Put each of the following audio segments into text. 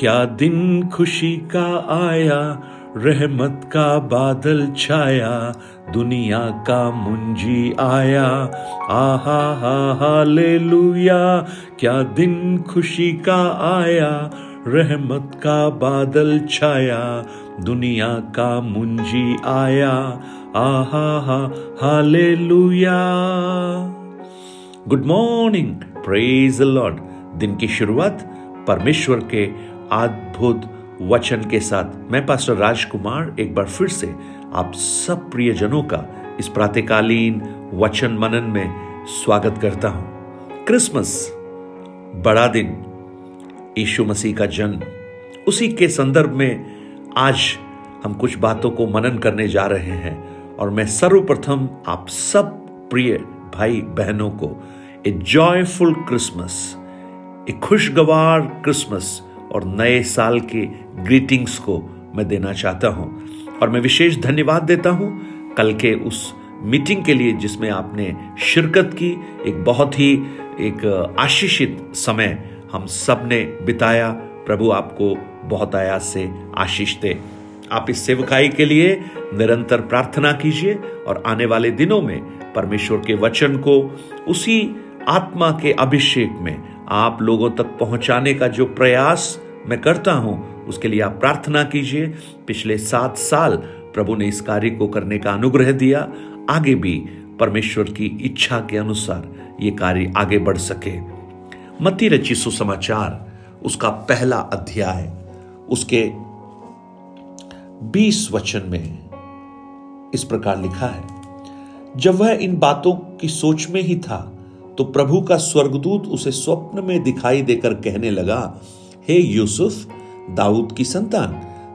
क्या दिन खुशी का आया, रहमत का बादल छाया, दुनिया का मुंजी आया। आहा, हा, हालेलुया, क्या दिन खुशी का आया, रहमत का बादल छाया, दुनिया का मुंजी आया। आहा, हा, hallelujah. Good morning, praise lord. दिन की शुरुआत परमेश्वर के अद्भुत वचन के साथ। मैं पास्टर राजकुमार एक बार फिर से आप सब प्रियजनों का इस प्रातकालीन वचन मनन में स्वागत करता हूँ। क्रिसमस, बड़ा दिन, यीशु मसीह का जन्म। उसी के संदर्भ में आज हम कुछ बातों को मनन करने जा रहे हैं और मैं सर्वप्रथम आप सब प्रिय भाई बहनों को ए जॉयफुल क्रिसमस ए खुशगवार क्रिसमस और नए साल के ग्रीटिंग्स को मैं देना चाहता हूँ। और मैं विशेष धन्यवाद देता हूँ कल के उस मीटिंग के लिए जिसमें आपने शिरकत की। एक बहुत ही, एक, आशीषित समय हम सबने बिताया। प्रभु आपको बहुत आयास से आशीष दे। आप इस सेवकाई के लिए निरंतर प्रार्थना कीजिए और आने वाले दिनों में परमेश्वर के वचन को उसी आत्मा के अभिषेक में आप लोगों तक पहुँचाने का जो प्रयास मैं करता हूँ, उसके लिए आप प्रार्थना कीजिए। पिछले सात साल प्रभु ने इस कार्य को करने का अनुग्रह दिया। आगे भी परमेश्वर की इच्छा के अनुसार ये कार्य आगे बढ़ सके। मती रची सुसमाचार, उसका पहला अध्याय, उसके बीस वचन में इस प्रकार लिखा है, जब वह इन बातों की सोच में ही था तो प्रभु का स्वर्गदूत उसे स्वप्न में दिखाई देकर कहने लगा, हे यूसुफ, दाऊद की संतान,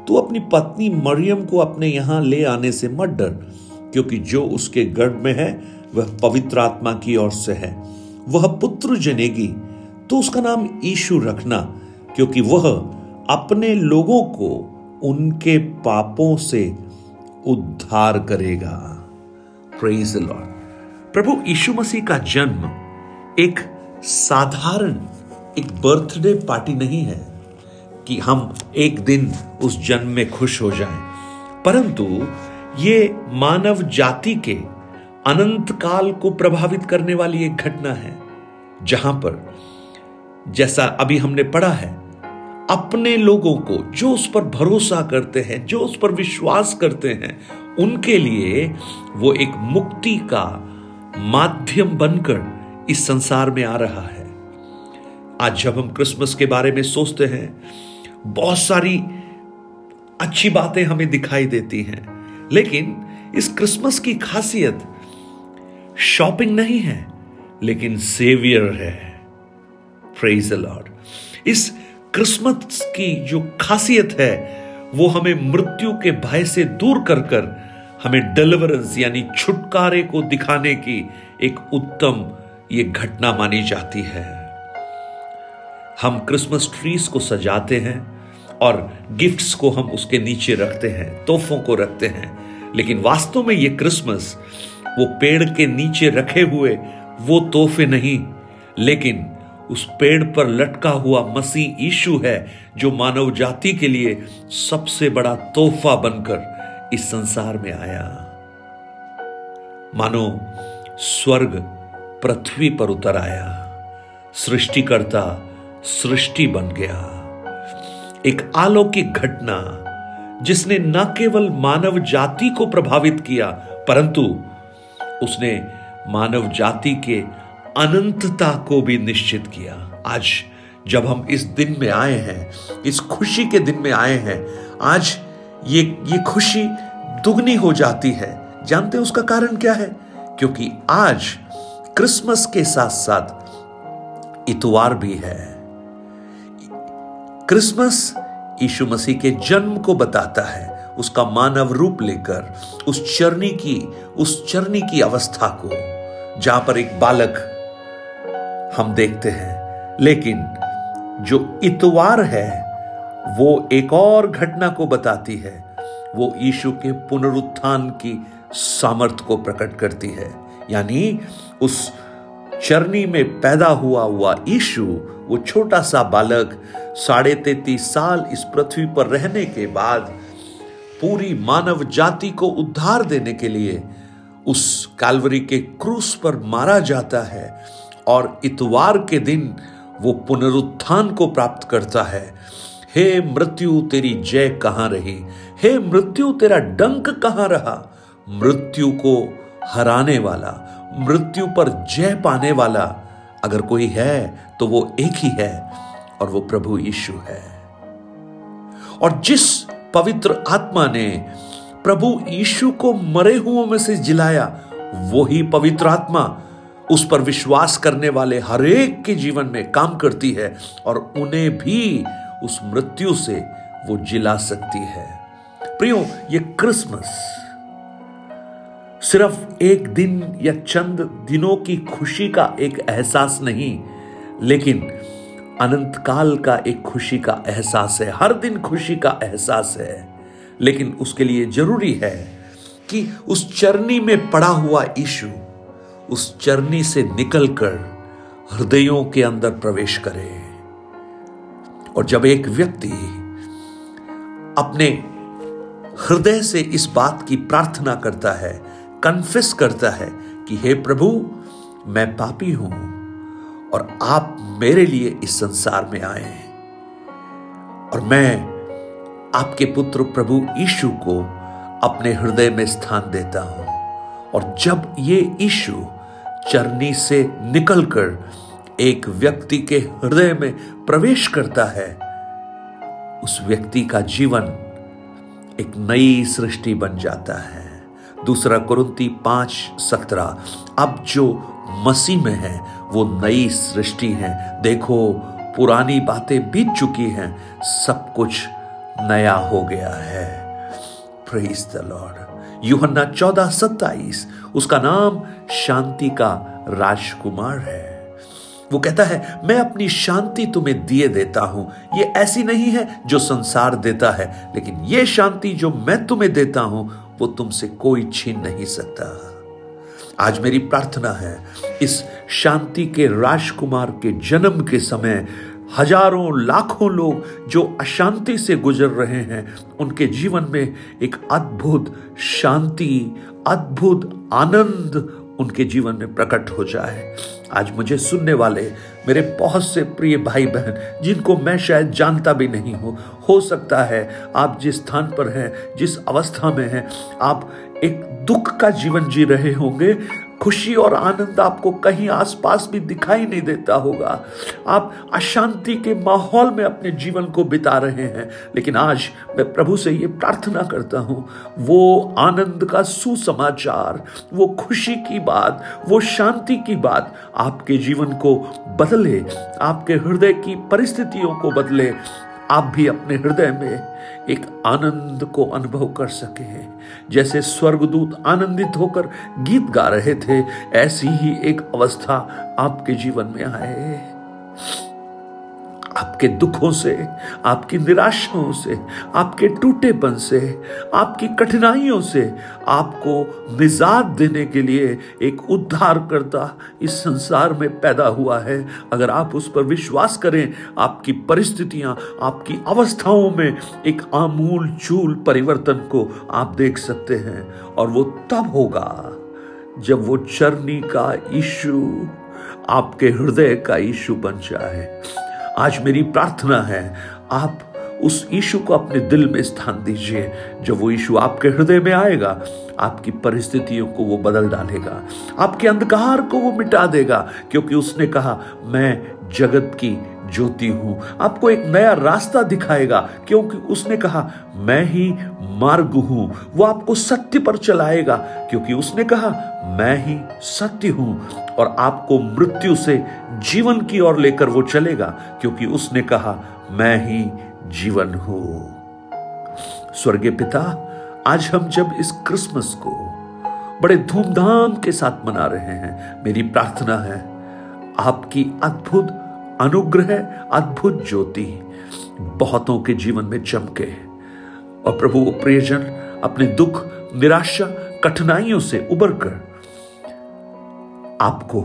तू अपनी पत्नी मरियम को अपने यहाँ ले आने से मत डर, क्योंकि जो उसके गर्भ में है, वह पवित्र आत्मा की ओर से है। वह पुत्र जनेगी तो उसका नाम ईशु रखना, क्योंकि वह अपने लोगों को उनके पापों से उद्धार करेगा। प्रेज लॉर्ड प्रभु यीशु मसीह का जन्म एक साधारण एक बर्थडे पार्टी नहीं है कि हम एक दिन उस जन्म में खुश हो जाएँ, परंतु ये मानव जाति के अनंत काल को प्रभावित करने वाली एक घटना है जहाँ पर जैसा अभी हमने पढ़ा है अपने लोगों को जो उस पर भरोसा करते हैं जो उस पर विश्वास करते हैं उनके लिए वो एक मुक्ति का माध्यम बनकर इस संसार में आ रहा है। आज जब हम क्रिसमस के बारे में सोचते हैं, बहुत सारी अच्छी बातें हमें दिखाई देती हैं। लेकिन इस क्रिसमस की खासियत शॉपिंग नहीं है, लेकिन सेवियर है। प्रेज लॉर्ड इस क्रिसमस की जो खासियत है, वो हमें मृत्यु के भय से दूर कर कर हमें डिलीवरेंस यानी छुटकारे को दिखाने की एक उत्तम ये घटना मानी जाती है। हम क्रिसमस ट्रीज को सजाते हैं और गिफ्ट्स को हम उसके नीचे रखते हैं, तोहफों को रखते हैं। लेकिन वास्तव में ये क्रिसमस, वो पेड़ के नीचे रखे हुए, वो तोहफे नहीं। लेकिन उस पेड़ पर लटका हुआ मसीह ईशु है, जो मानव जाति के लिए सबसे बड़ा तोहफा बनकर इस संसार में आया। मानो स्वर्ग पृथ्वी पर उतर आया। सृष्टिकर्ता सृष्टि बन गया। एक अलौकिक घटना जिसने न केवल मानव जाति को प्रभावित किया, परंतु उसने मानव जाति के अनंतता को भी निश्चित किया। आज जब हम इस दिन में आए हैं, इस खुशी के दिन में आए हैं, आज ये ये खुशी दुगनी हो जाती है। जानते हैं उसका कारण क्या है? क्योंकि आज क्रिसमस के साथ साथ इतवार भी है। क्रिसमस यीशु मसीह के जन्म को बताता है। उसका मानव रूप लेकर, उस चरनी की, उस चरनी की अवस्था को, जहाँ पर एक बालक हम देखते हैं। लेकिन जो इतवार है, वो एक और घटना को बताती है। वो यीशु के पुनरुत्थान की सामर्थ को प्रकट करती है। यानी उस चरनी में पैदा हुआ हुआ यीशु, वो छोटा सा बालक, साढ़े तैतीस साल इस पृथ्वी पर रहने के बाद पूरी मानव जाति को उद्धार देने के लिए उस कालवरी के क्रूस पर मारा जाता है और इतवार के दिन वो पुनरुत्थान को प्राप्त करता है। हे मृत्यु, तेरी जय कहाँ रही? हे मृत्यु, तेरा डंक कहाँ रहा? मृत्यु को हराने वाला, मृत्यु पर जय पाने वाला अगर कोई है तो वो एक ही है और वो प्रभु यीशु है। और जिस पवित्र आत्मा ने प्रभु यीशु को मरे हुओं में से जिलाया, वो ही पवित्र आत्मा उस पर विश्वास करने वाले हरेक के जीवन में काम करती है और उन्हें भी उस मृत्यु से वो जिला सकती है। प्रियो, ये क्रिसमस सिर्फ़ एक दिन या चंद दिनों की खुशी का एक एहसास नहीं, लेकिन अनंत काल का एक खुशी का एहसास है, हर दिन खुशी का एहसास है। लेकिन उसके लिए ज़रूरी है कि उस चरनी में पड़ा हुआ ईशु उस चरनी से निकलकर हृदयों के अंदर प्रवेश करे। और जब एक व्यक्ति अपने हृदय से इस बात की प्रार्थना करता है कन्फेस करता है कि, हे प्रभु, मैं पापी हूँ और आप मेरे लिए इस संसार में आए हैं। और मैं आपके पुत्र प्रभु यीशु को अपने हृदय में स्थान देता हूँ। और जब ये यीशु चरनी से निकलकर एक व्यक्ति के हृदय में प्रवेश करता है, उस व्यक्ति का जीवन एक नई सृष्टि बन जाता है। दूसरा कुरुंती पाँच, सत्रह। अब जो मसीह में है, वो नई सृष्टि है। देखो, पुरानी बातें बीत चुकी हैं, सब कुछ नया हो गया है। लॉर्ड यूहन्ना चौदह, सत्ताईस। उसका नाम शांति का राजकुमार है। वो कहता है, मैं अपनी शांति तुम्हें दिए देता हूँ। ये ऐसी नहीं है जो संसार देता है, लेकिन ये शांति जो मैं तुम्हें देता हूँ वो तुमसे कोई छीन नहीं सकता। आज मेरी प्रार्थना है, इस शांति के राजकुमार के जन्म के समय हज़ारों, लाखों लोग जो अशांति से गुजर रहे हैं, उनके जीवन में एक अद्भुत शांति, अद्भुत आनंद उनके जीवन में प्रकट हो जाए। आज मुझे सुनने वाले मेरे बहुत से प्रिय भाई बहन जिनको मैं शायद जानता भी नहीं हूँ, हो सकता है आप जिस स्थान पर हैं, जिस अवस्था में हैं, आप एक दुख का जीवन जी रहे होंगे खुशी और आनंद आपको कहीं आसपास भी दिखाई नहीं देता होगा। आप अशांति के माहौल में अपने जीवन को बिता रहे हैं। लेकिन आज मैं प्रभु से ये प्रार्थना करता हूँ, वो आनंद का सुसमाचार, वो खुशी की बात, वो शांति की बात आपके जीवन को बदले, आपके हृदय की परिस्थितियों को बदले आप भी अपने हृदय में एक आनंद को अनुभव कर सके जैसे स्वर्गदूत आनंदित होकर गीत गा रहे थे, ऐसी ही एक अवस्था आपके जीवन में आए। आपके दुखों से, आपकी निराशाओं से, आपके टूटेपन से, आपकी कठिनाइयों से आपको निजात देने के लिए एक उद्धार करता इस संसार में पैदा हुआ है। अगर आप उस पर विश्वास करें, आपकी परिस्थितियाँ, आपकी अवस्थाओं में एक आमूल चूल परिवर्तन को आप देख सकते हैं और वो तब होगा जब वो चरनी का ईशु आपके हृदय का ईशु बन जाए। आज मेरी प्रार्थना है आप उस यीशु को अपने दिल में स्थान दीजिए। जब वो यीशु आपके हृदय में आएगा, आपकी परिस्थितियों को वो बदल डालेगा, आपके अंधकार को वो मिटा देगा, क्योंकि उसने कहा, मैं जगत की ज्योति हूँ। आपको एक नया रास्ता दिखाएगा, क्योंकि उसने कहा, मैं ही मार्ग हूँ। वो आपको सत्य पर चलाएगा, क्योंकि उसने कहा, मैं ही सत्य हूँ। और आपको मृत्यु से जीवन की ओर लेकर वो चलेगा, क्योंकि उसने कहा, मैं ही जीवन हो। स्वर्गीय पिता, आज हम जब इस क्रिसमस को बड़े धूमधाम के साथ मना रहे हैं, मेरी प्रार्थना है, आपकी अद्भुत अनुग्रह, अद्भुत ज्योति बहुतों के जीवन में चमके। और प्रभु प्रियजन, अपने दुख, निराशा, कठिनाइयों से उबर कर आपको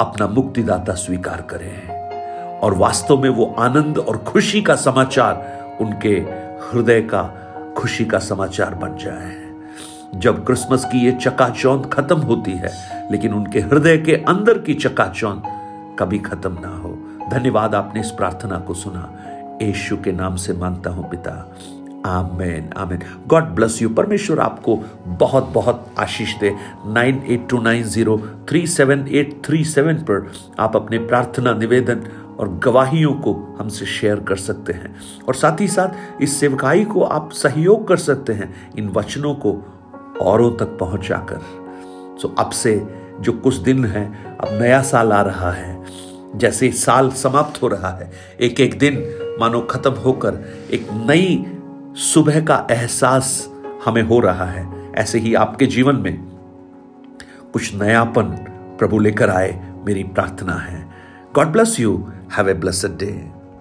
अपना मुक्तिदाता स्वीकार करें। और वास्तव में वो आनंद और खुशी का समाचार उनके हृदय का खुशी का समाचार बन जाए। जब क्रिसमस की ये चकाचौंध खत्म होती है, लेकिन उनके हृदय के अंदर की चकाचौंध कभी खत्म ना हो। धन्यवाद, आपने इस प्रार्थना को सुना। यीशु के नाम से माँगता हूँ, पिता। Amen amen. God bless you. परमेश्वर आपको बहुत बहुत आशीष दे। Nine eight two nine zero three seven eight three seven पर आप अपने प्रार्थना निवेदन और गवाहियों को हमसे शेयर कर सकते हैं। और साथ ही साथ इस सेवकाई को आप सहयोग कर सकते हैं इन वचनों को औरों तक पहुंचाकर। सो अब से जो कुछ दिन है, अब नया साल आ रहा है। जैसे साल समाप्त हो रहा है एक एक दिन मानो खत्म होकर एक नई सुबह का एहसास हमें हो रहा है। ऐसे ही आपके जीवन में कुछ नयापन प्रभु लेकर आए, मेरी प्रार्थना है। God bless you Have a blessed day.